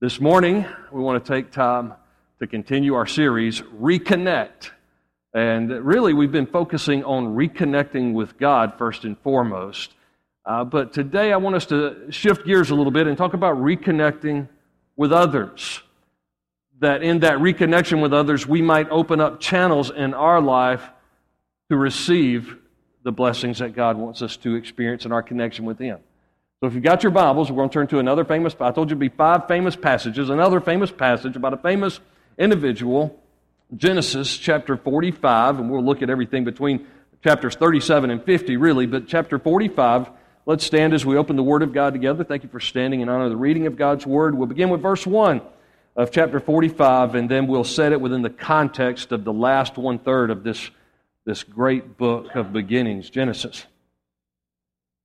This morning, we want to take time to continue our series, Reconnect. And really, we've been focusing on reconnecting with God first and foremost. Uh, but today, I want us to shift gears a little bit and talk about reconnecting with others. That in that reconnection with others, we might open up channels in our life to receive the blessings that God wants us to experience in our connection with Him. So if you've got your Bibles, we're going to turn to another famous, I told you it'd be five famous passages, another famous passage about a famous individual, Genesis chapter 45, and we'll look at everything between chapters 37 and 50, really, but chapter 45. Let's stand as we open the Word of God together. Thank you for standing in honor of the reading of God's Word. We'll begin with verse 1 of chapter 45, and then we'll set it within the context of the last one third of this, this great book of beginnings, Genesis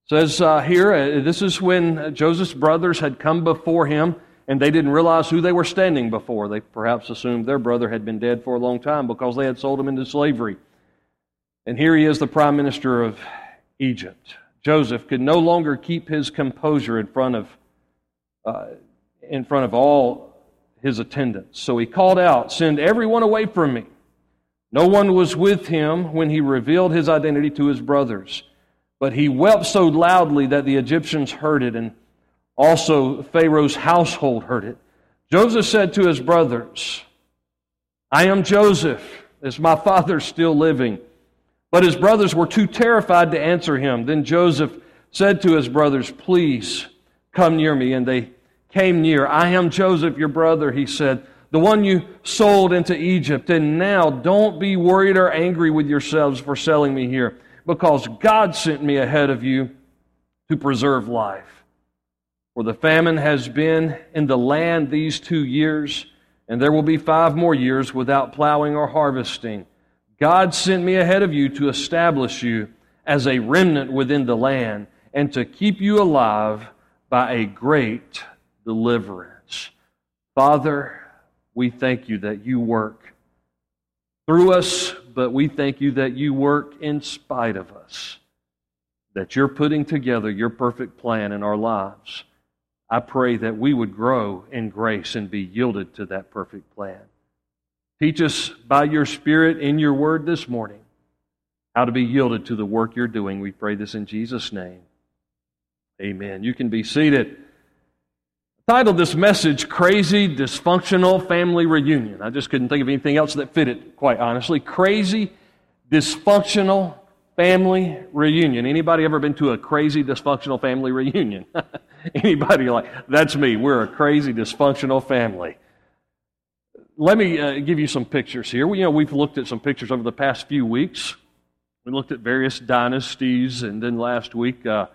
says uh, here, uh, this is when Joseph's brothers had come before him and they didn't realize who they were standing before. They perhaps assumed their brother had been dead for a long time because they had sold him into slavery. And here he is, the prime minister of Egypt. Joseph could no longer keep his composure in front of, uh, in front of all his attendants. So he called out, Send everyone away from me. No one was with him when he revealed his identity to his brothers. But he wept so loudly that the Egyptians heard it, and also Pharaoh's household heard it. Joseph said to his brothers, I am Joseph. Is my father still living? But his brothers were too terrified to answer him. Then Joseph said to his brothers, Please come near me. And they came near. I am Joseph, your brother, he said, the one you sold into Egypt. And now don't be worried or angry with yourselves for selling me here because God sent me ahead of you to preserve life. For the famine has been in the land these two years, and there will be five more years without plowing or harvesting. God sent me ahead of you to establish you as a remnant within the land and to keep you alive by a great deliverance. Father, we thank you that you work through us but we thank you that you work in spite of us, that you're putting together your perfect plan in our lives. I pray that we would grow in grace and be yielded to that perfect plan. Teach us by your Spirit in your word this morning how to be yielded to the work you're doing. We pray this in Jesus' name. Amen. You can be seated titled this message Crazy Dysfunctional Family Reunion. I just couldn't think of anything else that fit it, quite honestly. Crazy Dysfunctional Family Reunion. Anybody ever been to a crazy dysfunctional family reunion? Anybody like, that's me. We're a crazy dysfunctional family. Let me uh, give you some pictures here. We, you know, we've looked at some pictures over the past few weeks. We looked at various dynasties, and then last week uh,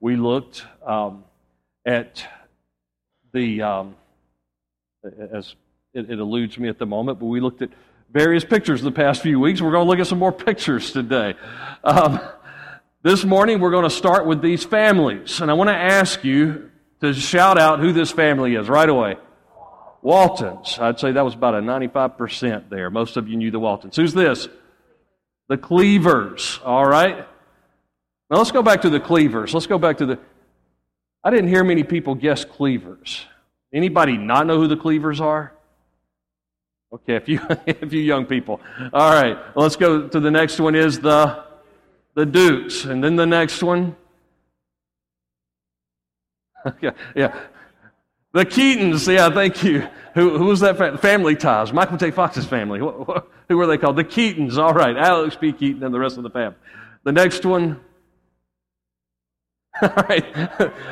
we looked um, at the, um, as it, it eludes me at the moment, but we looked at various pictures the past few weeks. We're going to look at some more pictures today. Um, this morning, we're going to start with these families. And I want to ask you to shout out who this family is right away. Waltons. I'd say that was about a 95% there. Most of you knew the Waltons. Who's this? The Cleavers. All right. Now let's go back to the Cleavers. Let's go back to the. I didn't hear many people guess cleavers. Anybody not know who the cleavers are? Okay, a few, a few young people. All right, let's go to the next one is the, the Dukes. And then the next one. Okay, yeah. The Keatons, yeah, thank you. Who, who was that family ties? Michael J. Fox's family. Who were they called? The Keatons, all right. Alex P. Keaton and the rest of the family. The next one, All right.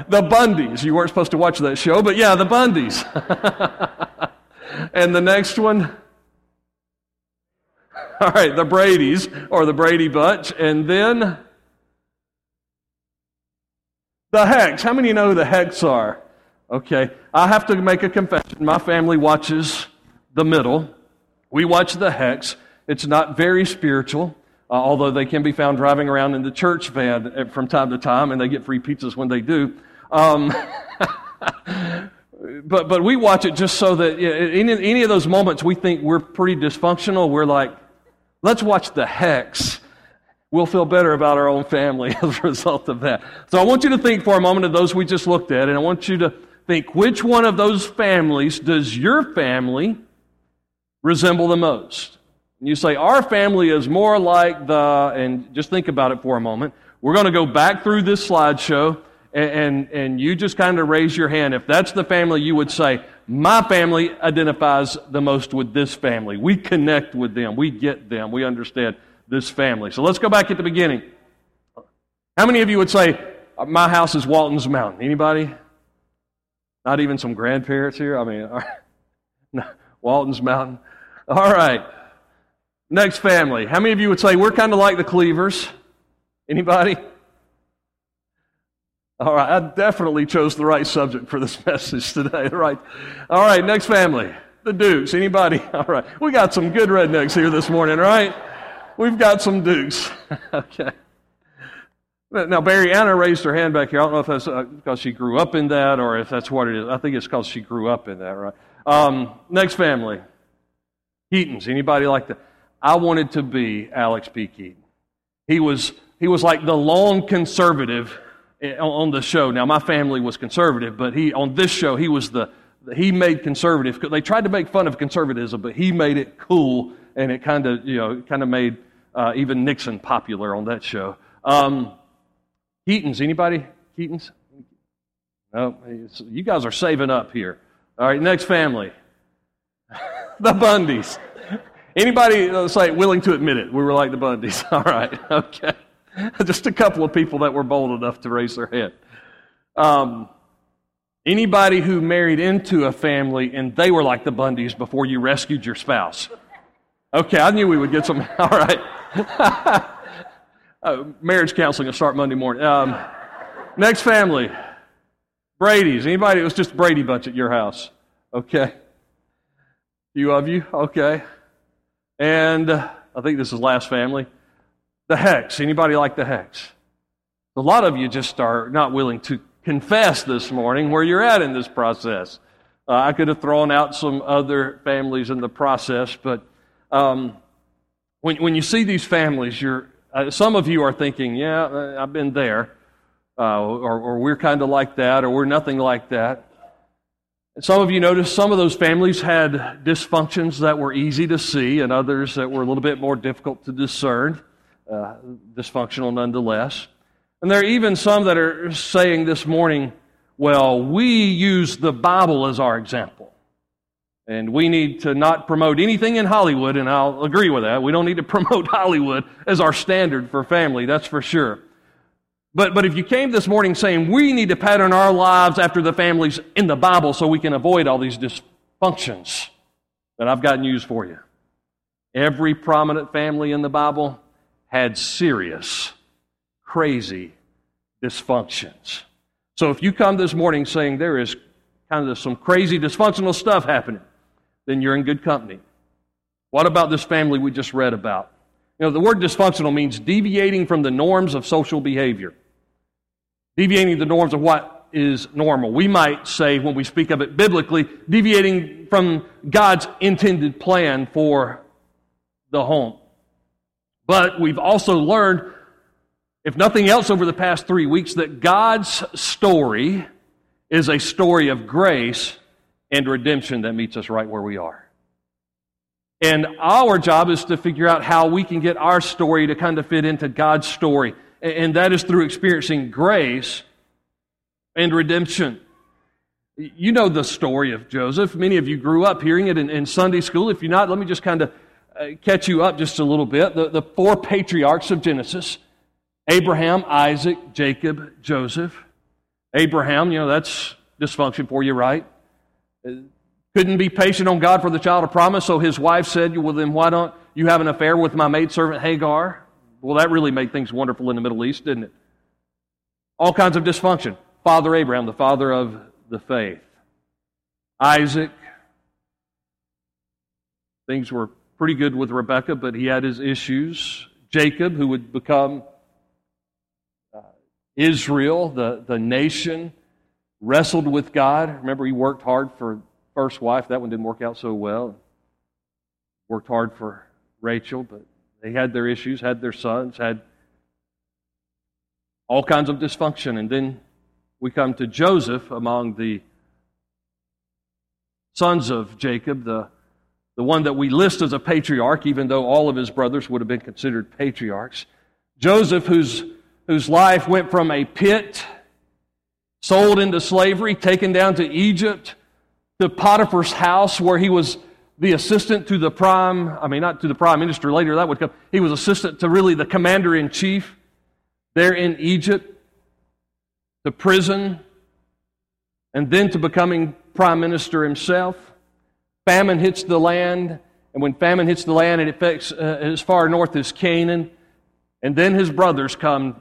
The Bundys. You weren't supposed to watch that show, but yeah, the Bundys. and the next one. All right, the Brady's or the Brady Bunch. And then the Hecks. How many know who the Hecks are? Okay. I have to make a confession. My family watches the middle. We watch the Hecks. It's not very spiritual uh, although they can be found driving around in the church van from time to time, and they get free pizzas when they do. Um, but, but we watch it just so that in any of those moments we think we're pretty dysfunctional, we're like, let's watch the Hecks. We'll feel better about our own family as a result of that. So I want you to think for a moment of those we just looked at, and I want you to think which one of those families does your family resemble the most? And you say, Our family is more like the, and just think about it for a moment. We're going to go back through this slideshow, and, and, and you just kind of raise your hand. If that's the family, you would say, My family identifies the most with this family. We connect with them, we get them, we understand this family. So let's go back at the beginning. How many of you would say, My house is Walton's Mountain? Anybody? Not even some grandparents here? I mean, Walton's Mountain. All right. Next family. How many of you would say we're kind of like the Cleavers? Anybody? All right, I definitely chose the right subject for this message today. Right. All right, next family. The Dukes. Anybody? All right. We got some good rednecks here this morning, right? We've got some Dukes. okay. Now, Barry Anna raised her hand back here. I don't know if that's uh, because she grew up in that or if that's what it is. I think it's because she grew up in that, right? Um, next family. Keatons. Anybody like that? I wanted to be Alex P. Keaton. He was, he was like the lone conservative eh, on the show. Now, my family was conservative, but he, on this show, he was the, he made conservative. They tried to make fun of conservatism, but he made it cool, and it kind of, you know, kind of made uh, even Nixon popular on that show. Um, Keatons, anybody? Keatons? No, you guys are saving up here. All right, next family. the Bundys. Anybody uh, say willing to admit it? We were like the Bundys. All right, okay. Just a couple of people that were bold enough to raise their hand. Um, anybody who married into a family and they were like the Bundys before you rescued your spouse? Okay, I knew we would get some. All right. uh, marriage counseling will start Monday morning. Um, next family. Brady's. Anybody? It was just Brady bunch at your house. Okay. Few of you? Okay. And I think this is last family. The Hecks. Anybody like the Hecks? A lot of you just are not willing to confess this morning where you're at in this process. Uh, I could have thrown out some other families in the process, but um, when, when you see these families, you're, uh, some of you are thinking, yeah, uh, I've been there, uh, or, or we're kind of like that, or we're nothing like that. And some of you noticed some of those families had dysfunctions that were easy to see, and others that were a little bit more difficult to discern, uh, dysfunctional nonetheless. And there are even some that are saying this morning, well, we use the Bible as our example. And we need to not promote anything in Hollywood, and I'll agree with that. We don't need to promote Hollywood as our standard for family, that's for sure. But, but if you came this morning saying we need to pattern our lives after the families in the Bible so we can avoid all these dysfunctions, then I've got news for you. Every prominent family in the Bible had serious, crazy dysfunctions. So if you come this morning saying there is kind of some crazy dysfunctional stuff happening, then you're in good company. What about this family we just read about? You know, the word dysfunctional means deviating from the norms of social behavior deviating the norms of what is normal. We might say, when we speak of it biblically, deviating from God's intended plan for the home. But we've also learned, if nothing else over the past three weeks, that God's story is a story of grace and redemption that meets us right where we are. And our job is to figure out how we can get our story to kind of fit into God's story and that is through experiencing grace and redemption. You know the story of Joseph. Many of you grew up hearing it in, in Sunday school. If you're not, let me just kind of uh, catch you up just a little bit. The, the four patriarchs of Genesis Abraham, Isaac, Jacob, Joseph. Abraham, you know, that's dysfunction for you, right? Uh, couldn't be patient on God for the child of promise, so his wife said, Well, then why don't you have an affair with my maidservant Hagar? Well, that really made things wonderful in the Middle East, didn't it? All kinds of dysfunction. Father Abraham, the father of the faith. Isaac. Things were pretty good with Rebekah, but he had his issues. Jacob, who would become uh, Israel, the, the nation, wrestled with God. Remember, he worked hard for first wife. That one didn't work out so well. Worked hard for Rachel, but they had their issues, had their sons, had all kinds of dysfunction. And then we come to Joseph among the sons of Jacob, the, the one that we list as a patriarch, even though all of his brothers would have been considered patriarchs. Joseph, whose, whose life went from a pit, sold into slavery, taken down to Egypt, to Potiphar's house where he was the assistant to the prime, I mean, not to the prime minister, later that would come. He was assistant to really the commander in chief there in Egypt, to prison, and then to becoming prime minister himself. Famine hits the land, and when famine hits the land, it affects uh, as far north as Canaan. And then his brothers come,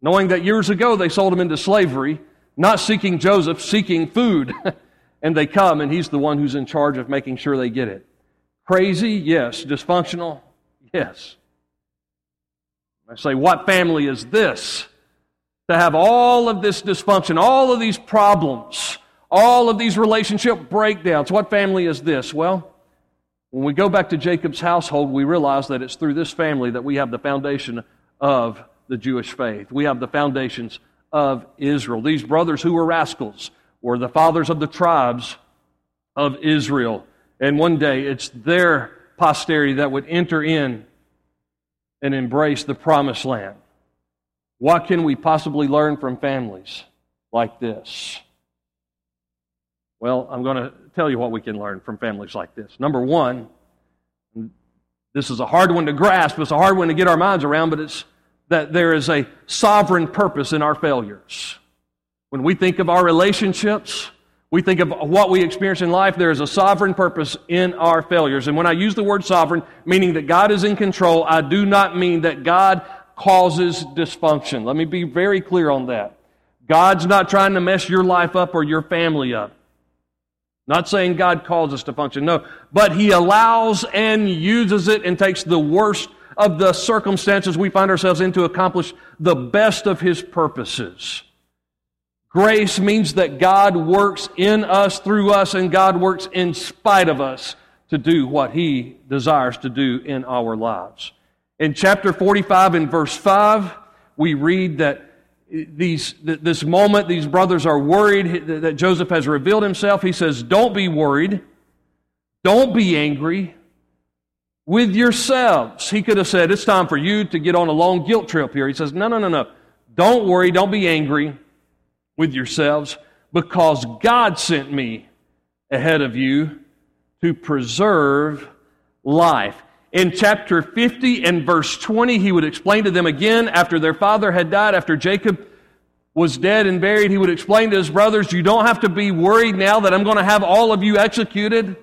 knowing that years ago they sold him into slavery, not seeking Joseph, seeking food. and they come, and he's the one who's in charge of making sure they get it. Crazy? Yes. Dysfunctional? Yes. I say, what family is this? To have all of this dysfunction, all of these problems, all of these relationship breakdowns. What family is this? Well, when we go back to Jacob's household, we realize that it's through this family that we have the foundation of the Jewish faith. We have the foundations of Israel. These brothers who were rascals, were the fathers of the tribes of Israel. And one day it's their posterity that would enter in and embrace the promised land. What can we possibly learn from families like this? Well, I'm going to tell you what we can learn from families like this. Number one, this is a hard one to grasp, it's a hard one to get our minds around, but it's that there is a sovereign purpose in our failures. When we think of our relationships, we think of what we experience in life, there is a sovereign purpose in our failures. And when I use the word sovereign, meaning that God is in control, I do not mean that God causes dysfunction. Let me be very clear on that. God's not trying to mess your life up or your family up. Not saying God calls us to function, no. But He allows and uses it and takes the worst of the circumstances we find ourselves in to accomplish the best of His purposes. Grace means that God works in us, through us, and God works in spite of us to do what He desires to do in our lives. In chapter 45 and verse 5, we read that these, this moment, these brothers are worried that Joseph has revealed himself. He says, Don't be worried. Don't be angry with yourselves. He could have said, It's time for you to get on a long guilt trip here. He says, No, no, no, no. Don't worry. Don't be angry with yourselves because God sent me ahead of you to preserve life. In chapter 50 and verse 20, he would explain to them again after their father had died, after Jacob was dead and buried, he would explain to his brothers, You don't have to be worried now that I'm going to have all of you executed.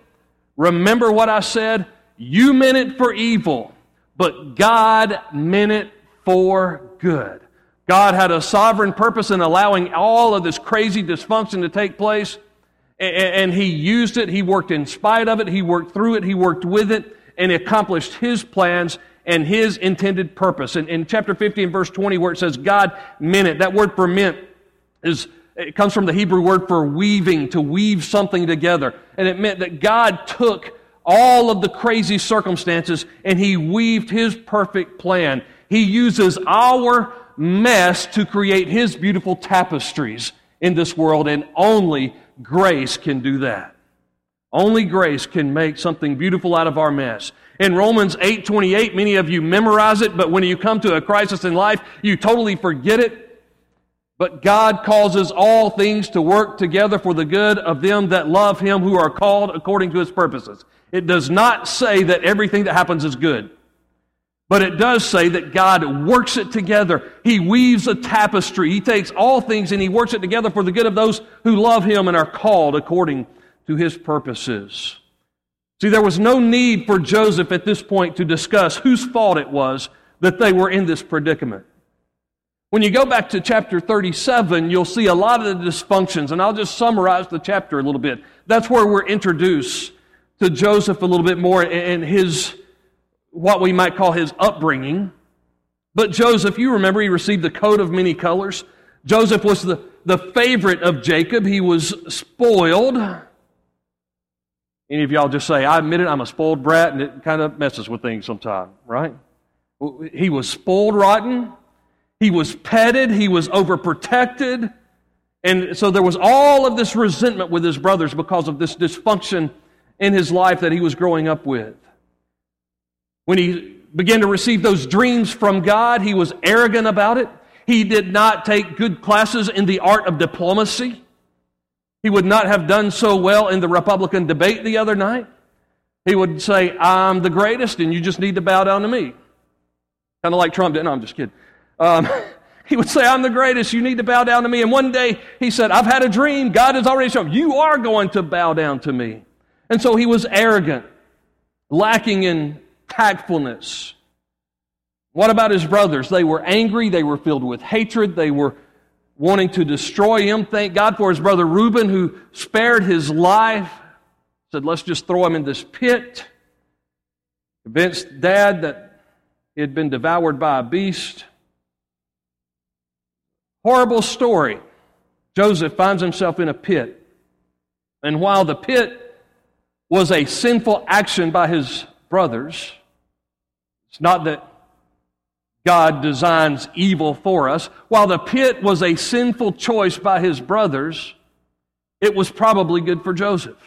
Remember what I said? You meant it for evil, but God meant it for good. God had a sovereign purpose in allowing all of this crazy dysfunction to take place, and He used it. He worked in spite of it, He worked through it, He worked with it, and accomplished His plans and His intended purpose. And in chapter 50 and verse 20, where it says God meant it, that word for meant is it comes from the Hebrew word for weaving, to weave something together. And it meant that God took all of the crazy circumstances and He weaved His perfect plan. He uses our mess to create His beautiful tapestries in this world, and only grace can do that. Only grace can make something beautiful out of our mess. In Romans 8:28, many of you memorize it, but when you come to a crisis in life, you totally forget it. But God causes all things to work together for the good of them that love him who are called according to his purposes. It does not say that everything that happens is good. But it does say that God works it together. He weaves a tapestry. He takes all things and He works it together for the good of those who love Him and are called according to His purposes. See, there was no need for Joseph at this point to discuss whose fault it was that they were in this predicament. When you go back to chapter 37, you'll see a lot of the dysfunctions, and I'll just summarize the chapter a little bit. That's where we're introduced to Joseph a little bit more and his what we might call his upbringing. But Joseph, you remember, he received the coat of many colors. Joseph was the, the favorite of Jacob. He was spoiled. Any of y'all just say, I admit it, I'm a spoiled brat, and it kind of messes with things sometimes, right? He was spoiled rotten. He was petted. He was overprotected. And so there was all of this resentment with his brothers because of this dysfunction in his life that he was growing up with. When he began to receive those dreams from God, he was arrogant about it. He did not take good classes in the art of diplomacy. He would not have done so well in the Republican debate the other night. He would say, I'm the greatest, and you just need to bow down to me. Kind of like Trump did. No, I'm just kidding. Um, he would say, I'm the greatest. You need to bow down to me. And one day he said, I've had a dream. God has already shown you are going to bow down to me. And so he was arrogant, lacking in tactfulness. What about his brothers? They were angry. They were filled with hatred. They were wanting to destroy him. Thank God for his brother Reuben, who spared his life. Said, let's just throw him in this pit. Convinced dad that he had been devoured by a beast. Horrible story. Joseph finds himself in a pit. And while the pit was a sinful action by his brothers, it's not that God designs evil for us. While the pit was a sinful choice by his brothers, it was probably good for Joseph.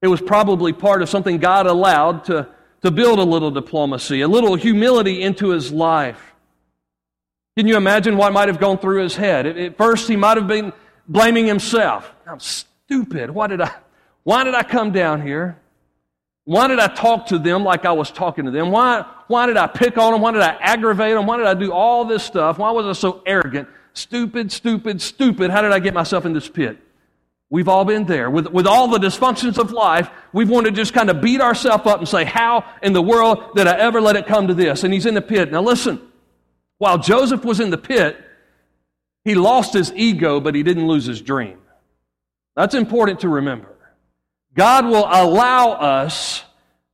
It was probably part of something God allowed to, to build a little diplomacy, a little humility into his life. Can you imagine what might have gone through his head? At first, he might have been blaming himself. I'm stupid. Why did I, why did I come down here? Why did I talk to them like I was talking to them? Why, why did I pick on them? Why did I aggravate them? Why did I do all this stuff? Why was I so arrogant? Stupid, stupid, stupid. How did I get myself in this pit? We've all been there. With, with all the dysfunctions of life, we've wanted to just kind of beat ourselves up and say, How in the world did I ever let it come to this? And he's in the pit. Now listen, while Joseph was in the pit, he lost his ego, but he didn't lose his dream. That's important to remember. God will allow us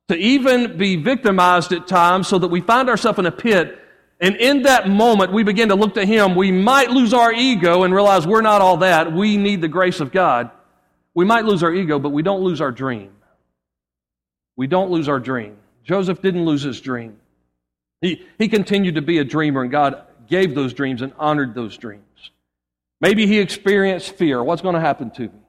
to even be victimized at times so that we find ourselves in a pit. And in that moment, we begin to look to Him. We might lose our ego and realize we're not all that. We need the grace of God. We might lose our ego, but we don't lose our dream. We don't lose our dream. Joseph didn't lose his dream. He, he continued to be a dreamer, and God gave those dreams and honored those dreams. Maybe he experienced fear. What's going to happen to me?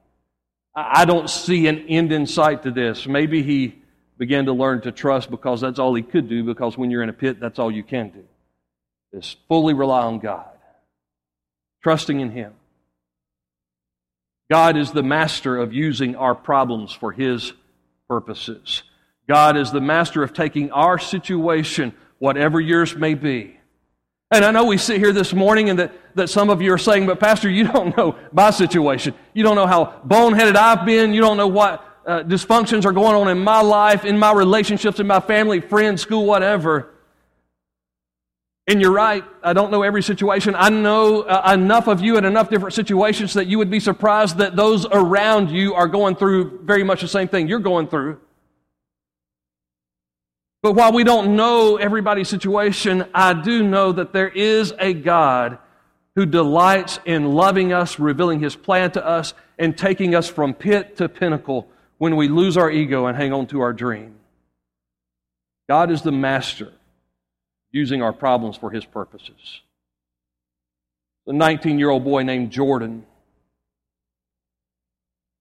I don't see an end in sight to this. Maybe he began to learn to trust because that's all he could do, because when you're in a pit, that's all you can do. Is fully rely on God, trusting in him. God is the master of using our problems for his purposes. God is the master of taking our situation, whatever yours may be, and I know we sit here this morning and that, that some of you are saying, but Pastor, you don't know my situation. You don't know how boneheaded I've been. You don't know what uh, dysfunctions are going on in my life, in my relationships, in my family, friends, school, whatever. And you're right. I don't know every situation. I know uh, enough of you in enough different situations that you would be surprised that those around you are going through very much the same thing you're going through. But while we don't know everybody's situation, I do know that there is a God who delights in loving us, revealing his plan to us, and taking us from pit to pinnacle when we lose our ego and hang on to our dream. God is the master, using our problems for his purposes. A 19 year old boy named Jordan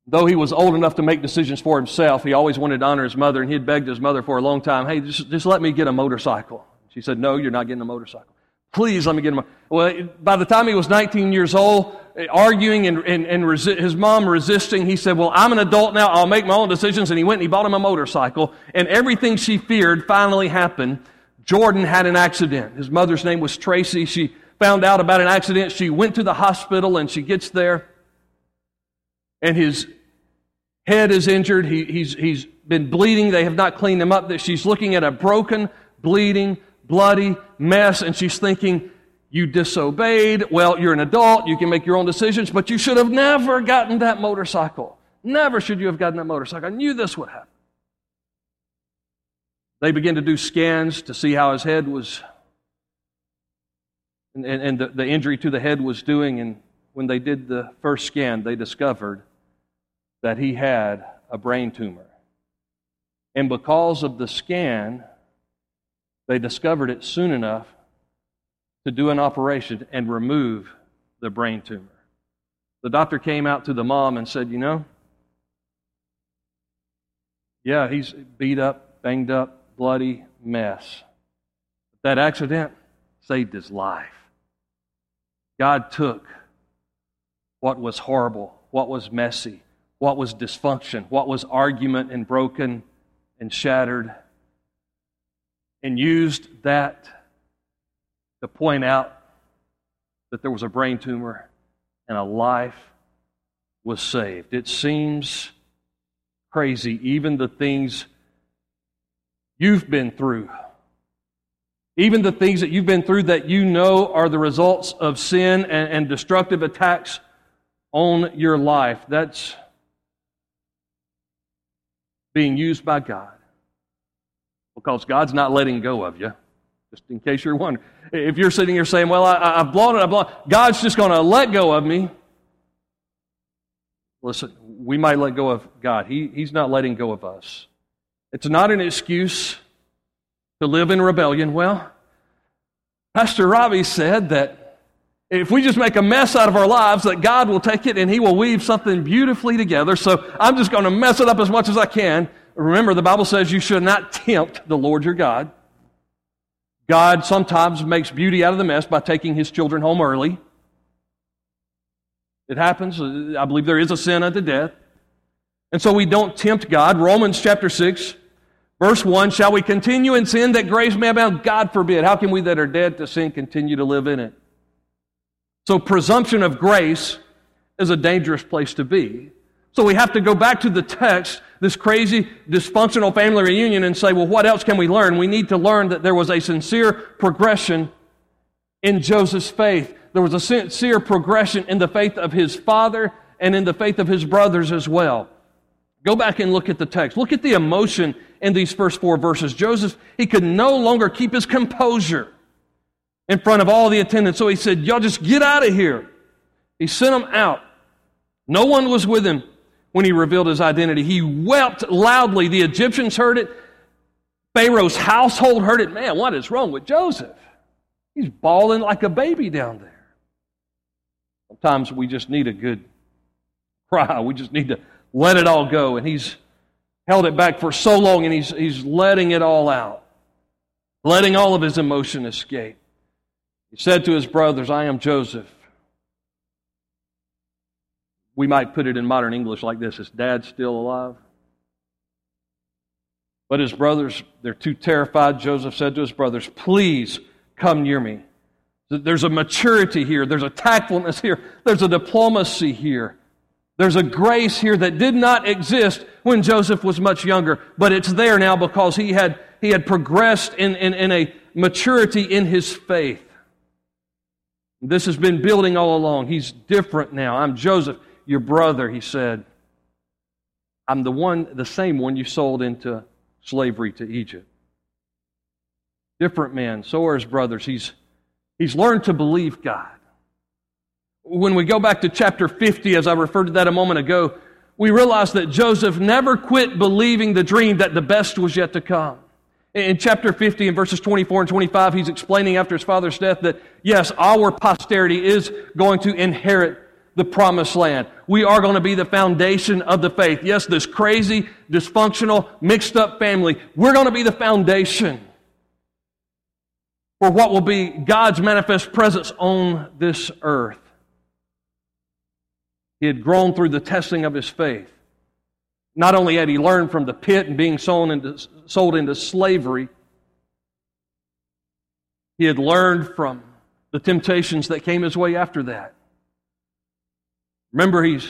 Though he was old enough to make decisions for himself, he always wanted to honor his mother, and he had begged his mother for a long time, hey, just, just let me get a motorcycle. She said, no, you're not getting a motorcycle. Please let me get a Well, by the time he was 19 years old, arguing and, and, and resi- his mom resisting, he said, well, I'm an adult now. I'll make my own decisions. And he went and he bought him a motorcycle. And everything she feared finally happened. Jordan had an accident. His mother's name was Tracy. She found out about an accident. She went to the hospital and she gets there and his head is injured. He, he's, he's been bleeding. They have not cleaned him up. That she's looking at a broken, bleeding, bloody mess, and she's thinking, You disobeyed. Well, you're an adult. You can make your own decisions, but you should have never gotten that motorcycle. Never should you have gotten that motorcycle. I knew this would happen. They began to do scans to see how his head was and, and, and the, the injury to the head was doing. And when they did the first scan, they discovered that he had a brain tumor. And because of the scan, they discovered it soon enough to do an operation and remove the brain tumor. The doctor came out to the mom and said, You know, yeah, he's beat up, banged up, bloody mess. But That accident saved his life. God took what was horrible, what was messy, what was dysfunction, what was argument and broken and shattered, and used that to point out that there was a brain tumor and a life was saved. It seems crazy, even the things you've been through. Even the things that you've been through that you know are the results of sin and, and destructive attacks on your life. That's being used by God. Because God's not letting go of you. Just in case you're wondering. If you're sitting here saying, Well, I, have blown it, I've blown it, God's just going to let go of me. Listen, we might let go of God. He, he's not letting go of us. It's not an excuse to live in rebellion. Well, Pastor Robbie said that if we just make a mess out of our lives, that God will take it and He will weave something beautifully together. So I'm just going to mess it up as much as I can. Remember, the Bible says you should not tempt the Lord your God. God sometimes makes beauty out of the mess by taking his children home early. It happens. I believe there is a sin unto death. And so we don't tempt God. Romans chapter 6, verse 1 Shall we continue in sin that grace may abound? God forbid. How can we that are dead to sin continue to live in it? So presumption of grace is a dangerous place to be. So we have to go back to the text, this crazy dysfunctional family reunion, and say, well, what else can we learn? We need to learn that there was a sincere progression in Joseph's faith. There was a sincere progression in the faith of his father and in the faith of his brothers as well. Go back and look at the text. Look at the emotion in these first four verses. Joseph, he could no longer keep his composure in front of all the attendants. So he said, Y'all just get out of here. He sent them out. No one was with him when he revealed his identity. He wept loudly. The Egyptians heard it. Pharaoh's household heard it. Man, what is wrong with Joseph? He's bawling like a baby down there. Sometimes we just need a good cry. We just need to let it all go. And he's held it back for so long and he's, he's letting it all out, letting all of his emotion escape. He said to his brothers, I am Joseph. We might put it in modern English like this Is dad still alive? But his brothers, they're too terrified. Joseph said to his brothers, Please come near me. There's a maturity here, there's a tactfulness here, there's a diplomacy here. There's a grace here that did not exist when Joseph was much younger, but it's there now because he had, he had progressed in, in, in a maturity in his faith. This has been building all along. He's different now. I'm Joseph your brother, he said, I'm the one, the same one you sold into slavery to Egypt. Different man. so are his brothers. He's, he's learned to believe God. When we go back to chapter 50, as I referred to that a moment ago, we realize that Joseph never quit believing the dream that the best was yet to come. In chapter 50, in verses 24 and 25, he's explaining after his father's death that, yes, our posterity is going to inherit the promised land. We are going to be the foundation of the faith. Yes, this crazy, dysfunctional, mixed up family, we're going to be the foundation for what will be God's manifest presence on this earth. He had grown through the testing of his faith. Not only had he learned from the pit and being sold into, sold into slavery, he had learned from the temptations that came his way after that. Remember, he's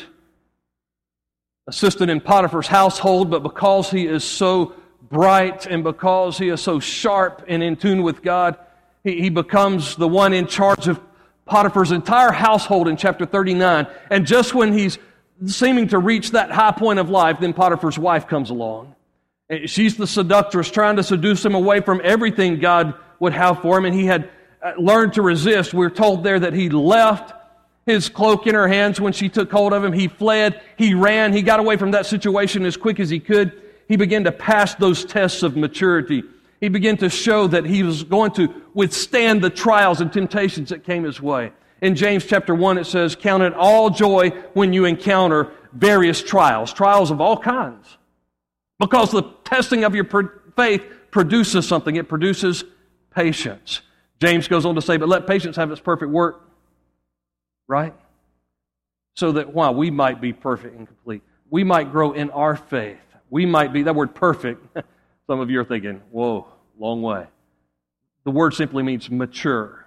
assistant in Potiphar's household, but because he is so bright and because he is so sharp and in tune with God, he, he becomes the one in charge of Potiphar's entire household in chapter 39. And just when he's seeming to reach that high point of life, then Potiphar's wife comes along. She's the seductress, trying to seduce him away from everything God would have for him, and he had uh, learned to resist. We're told there that he left his cloak in her hands when she took hold of him. He fled. He ran. He got away from that situation as quick as he could. He began to pass those tests of maturity. He began to show that he was going to withstand the trials and temptations that came his way. In James chapter 1, it says, Count it all joy when you encounter various trials, trials of all kinds. Because the testing of your faith produces something, it produces patience. James goes on to say, But let patience have its perfect work, right? So that while we might be perfect and complete, we might grow in our faith. We might be, that word perfect, some of you are thinking, whoa, long way. The word simply means mature.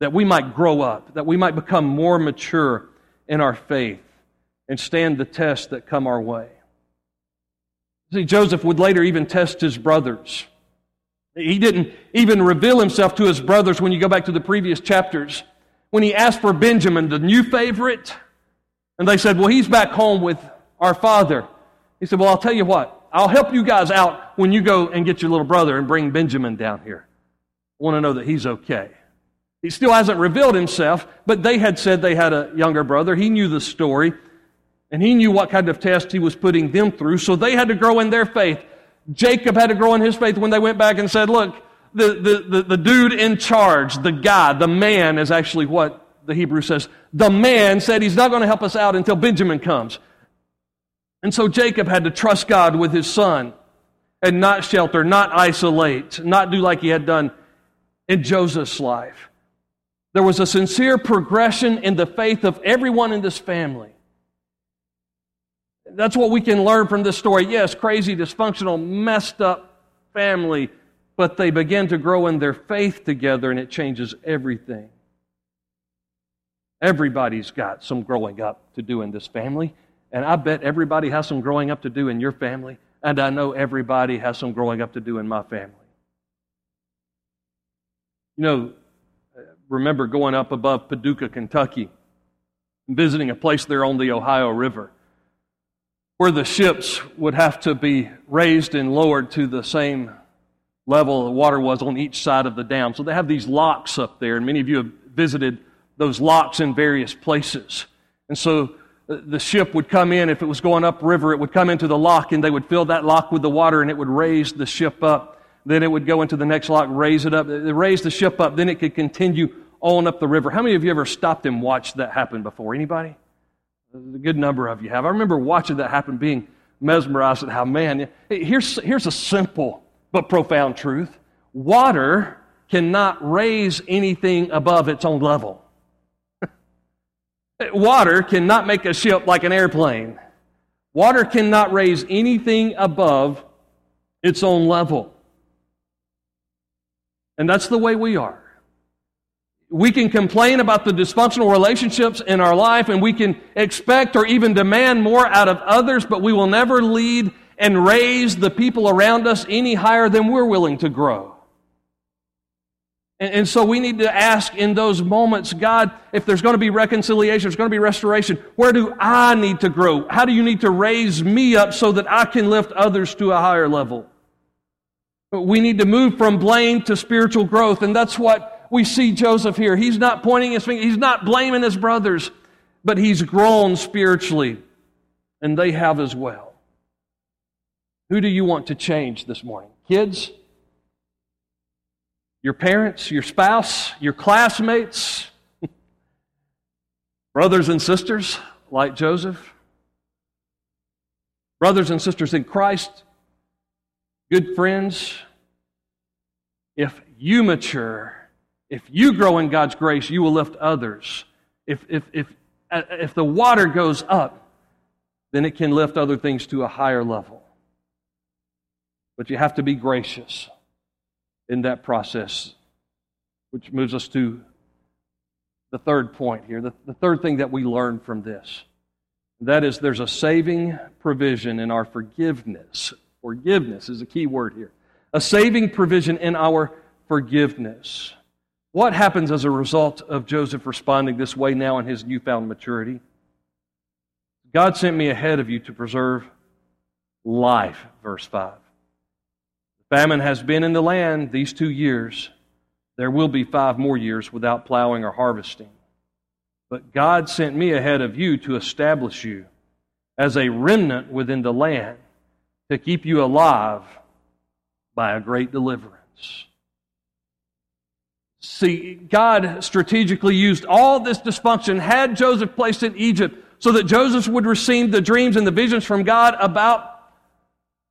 That we might grow up, that we might become more mature in our faith and stand the tests that come our way. See, Joseph would later even test his brothers. He didn't even reveal himself to his brothers when you go back to the previous chapters. When he asked for Benjamin, the new favorite, and they said, Well, he's back home with our father. He said, Well, I'll tell you what, I'll help you guys out when you go and get your little brother and bring Benjamin down here. I want to know that he's okay. He still hasn't revealed himself, but they had said they had a younger brother. He knew the story, and he knew what kind of test he was putting them through, so they had to grow in their faith. Jacob had to grow in his faith when they went back and said, Look, the, the, the, the dude in charge, the guy, the man is actually what the Hebrew says. The man said he's not going to help us out until Benjamin comes. And so Jacob had to trust God with his son and not shelter, not isolate, not do like he had done in Joseph's life. There was a sincere progression in the faith of everyone in this family. That's what we can learn from this story. Yes, crazy, dysfunctional, messed up family, but they begin to grow in their faith together and it changes everything. Everybody's got some growing up to do in this family, and I bet everybody has some growing up to do in your family, and I know everybody has some growing up to do in my family. You know, remember going up above Paducah, Kentucky, visiting a place there on the Ohio River where the ships would have to be raised and lowered to the same level the water was on each side of the dam. So they have these locks up there, and many of you have visited those locks in various places. And so uh, the ship would come in, if it was going upriver, it would come into the lock, and they would fill that lock with the water, and it would raise the ship up. Then it would go into the next lock, raise it up. Uh, raise the ship up, then it could continue on up the river. How many of you ever stopped and watched that happen before? Anybody? A good number of you have. I remember watching that happen, being mesmerized at how, man, here's, here's a simple but profound truth water cannot raise anything above its own level. water cannot make a ship like an airplane. Water cannot raise anything above its own level. And that's the way we are. We can complain about the dysfunctional relationships in our life and we can expect or even demand more out of others, but we will never lead and raise the people around us any higher than we're willing to grow. And, and so we need to ask in those moments, God, if there's going to be reconciliation, there's going to be restoration, where do I need to grow? How do you need to raise me up so that I can lift others to a higher level? We need to move from blame to spiritual growth, and that's what we see Joseph here. He's not pointing his finger, he's not blaming his brothers, but he's grown spiritually, and they have as well. Who do you want to change this morning? Kids? Your parents? Your spouse? Your classmates? Brothers and sisters like Joseph? Brothers and sisters in Christ? Good friends? If you mature, if you grow in God's grace, you will lift others. If, if, if, uh, if the water goes up, then it can lift other things to a higher level. But you have to be gracious in that process, which moves us to the third point here. The, the third thing that we learn from this that is, there's a saving provision in our forgiveness. Forgiveness is a key word here. A saving provision in our forgiveness. What happens as a result of Joseph responding this way now in his newfound maturity? God sent me ahead of you to preserve life, verse 5. The famine has been in the land these two years. There will be five more years without plowing or harvesting. But God sent me ahead of you to establish you as a remnant within the land to keep you alive by a great deliverance See, God strategically used all this dysfunction, had Joseph placed in Egypt so that Joseph would receive the dreams and the visions from God about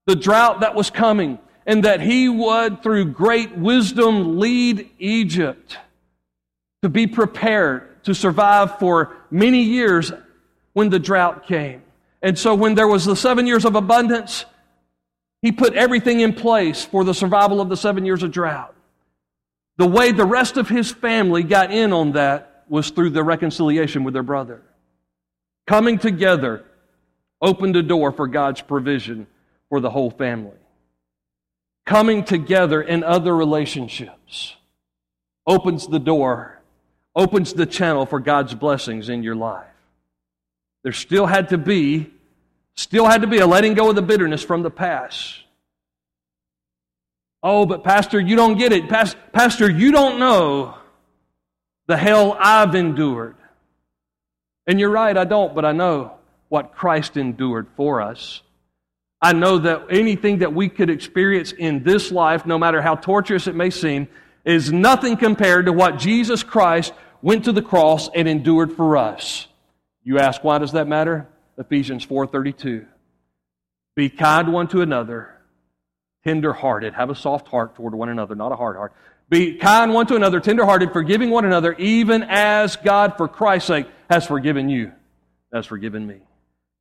the drought that was coming, and that he would, through great wisdom, lead Egypt to be prepared to survive for many years when the drought came. And so, when there was the seven years of abundance, he put everything in place for the survival of the seven years of drought. The way the rest of his family got in on that was through the reconciliation with their brother. Coming together opened a door for God's provision for the whole family. Coming together in other relationships opens the door, opens the channel for God's blessings in your life. There still had to be, still had to be a letting go of the bitterness from the past. Oh, but Pastor, you don't get it. Pastor, you don't know the hell I've endured. And you're right, I don't, but I know what Christ endured for us. I know that anything that we could experience in this life, no matter how torturous it may seem, is nothing compared to what Jesus Christ went to the cross and endured for us. You ask, why does that matter? Ephesians 4:32. Be kind one to another, tender-hearted. Have a soft heart toward one another, not a hard heart. Be kind one to another, tender-hearted, forgiving one another, even as God, for Christ's sake, has forgiven you, has forgiven me.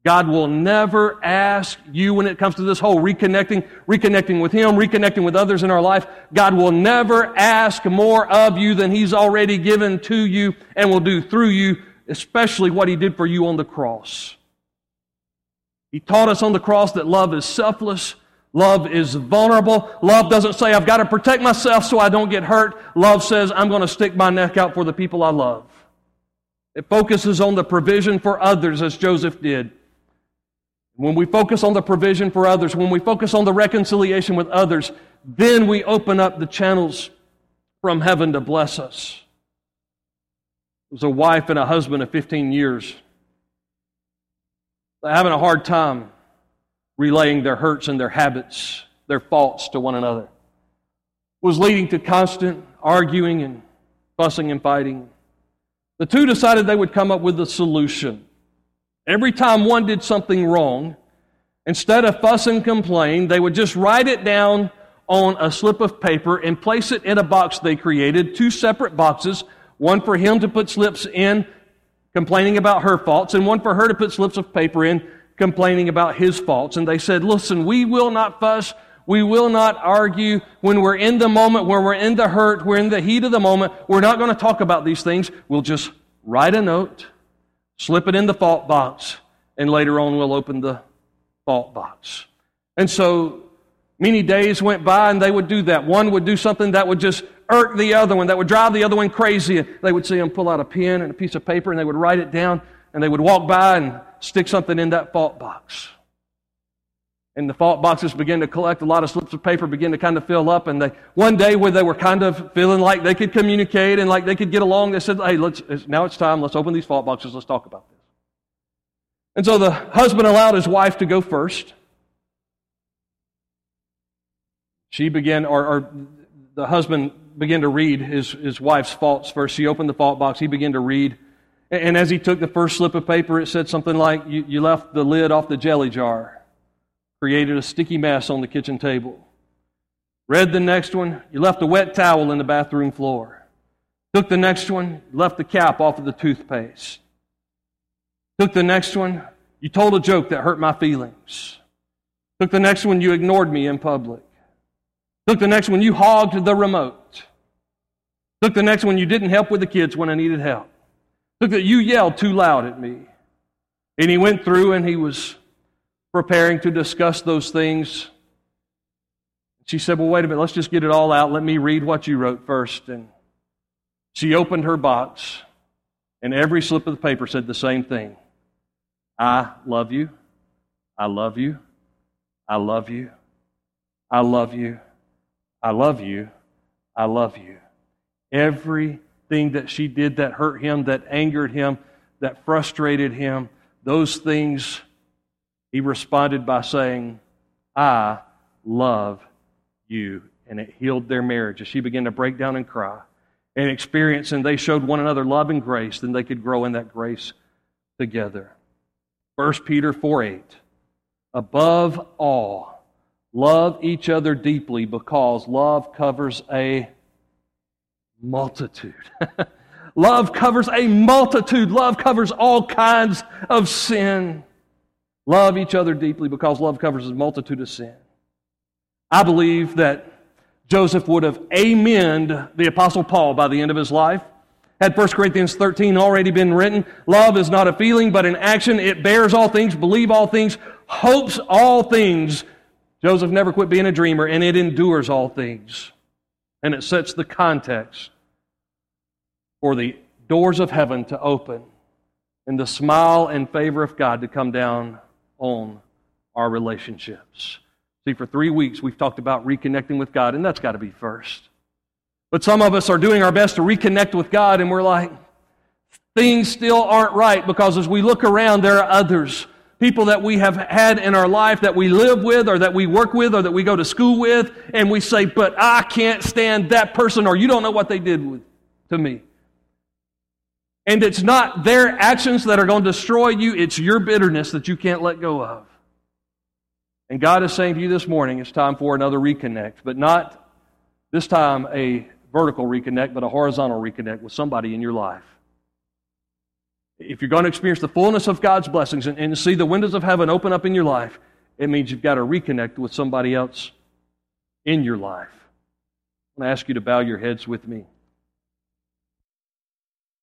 God will never ask you when it comes to this whole reconnecting, reconnecting with Him, reconnecting with others in our life. God will never ask more of you than He's already given to you and will do through you, especially what He did for you on the cross. He taught us on the cross that love is selfless. Love is vulnerable. Love doesn't say, I've got to protect myself so I don't get hurt. Love says, I'm going to stick my neck out for the people I love. It focuses on the provision for others as Joseph did. When we focus on the provision for others, when we focus on the reconciliation with others, then we open up the channels from heaven to bless us. It was a wife and a husband of 15 years. They're having a hard time relaying their hurts and their habits, their faults to one another. It was leading to constant arguing and fussing and fighting. The two decided they would come up with a solution. Every time one did something wrong, instead of fuss and complain, they would just write it down on a slip of paper and place it in a box they created, two separate boxes, one for him to put slips in complaining about her faults, and one for her to put slips of paper in complaining about his faults. And they said, Listen, we will not fuss. We will not argue when we're in the moment, when we're in the hurt, we're in the heat of the moment. We're not going to talk about these things. We'll just write a note slip it in the fault box, and later on we'll open the fault box. And so many days went by and they would do that. One would do something that would just irk the other one, that would drive the other one crazy. They would see him pull out a pen and a piece of paper and they would write it down and they would walk by and stick something in that fault box. And the fault boxes began to collect a lot of slips of paper, began to kind of fill up. And they, one day, where they were kind of feeling like they could communicate and like they could get along, they said, "Hey, let's now it's time. Let's open these fault boxes. Let's talk about this." And so the husband allowed his wife to go first. She began, or, or the husband began to read his, his wife's faults first. She opened the fault box. He began to read. And as he took the first slip of paper, it said something like, You, you left the lid off the jelly jar created a sticky mess on the kitchen table. Read the next one, you left a wet towel in the bathroom floor. Took the next one, left the cap off of the toothpaste. Took the next one, you told a joke that hurt my feelings. Took the next one, you ignored me in public. Took the next one, you hogged the remote. Took the next one, you didn't help with the kids when I needed help. Took that you yelled too loud at me. And he went through and he was preparing to discuss those things. She said, Well, wait a minute, let's just get it all out. Let me read what you wrote first. And she opened her box, and every slip of the paper said the same thing I love you. I love you. I love you. I love you. I love you. I love you. Everything that she did that hurt him, that angered him, that frustrated him, those things he responded by saying, I love you. And it healed their marriage. As she began to break down and cry, and experience, and they showed one another love and grace, then they could grow in that grace together. 1 Peter 4 8. Above all, love each other deeply because love covers a multitude. love covers a multitude. Love covers all kinds of sin. Love each other deeply because love covers a multitude of sin. I believe that Joseph would have amened the Apostle Paul by the end of his life. Had 1 Corinthians 13 already been written, love is not a feeling but an action. It bears all things, believe all things, hopes all things. Joseph never quit being a dreamer, and it endures all things. And it sets the context for the doors of heaven to open and the smile and favor of God to come down on our relationships. See, for three weeks we've talked about reconnecting with God, and that's got to be first. But some of us are doing our best to reconnect with God, and we're like, things still aren't right because as we look around, there are others. People that we have had in our life that we live with, or that we work with, or that we go to school with, and we say, But I can't stand that person, or you don't know what they did with, to me. And it's not their actions that are going to destroy you, it's your bitterness that you can't let go of. And God is saying to you this morning, it's time for another reconnect, but not this time a vertical reconnect, but a horizontal reconnect with somebody in your life. If you're going to experience the fullness of God's blessings and, and see the windows of heaven open up in your life, it means you've got to reconnect with somebody else in your life. I'm going to ask you to bow your heads with me.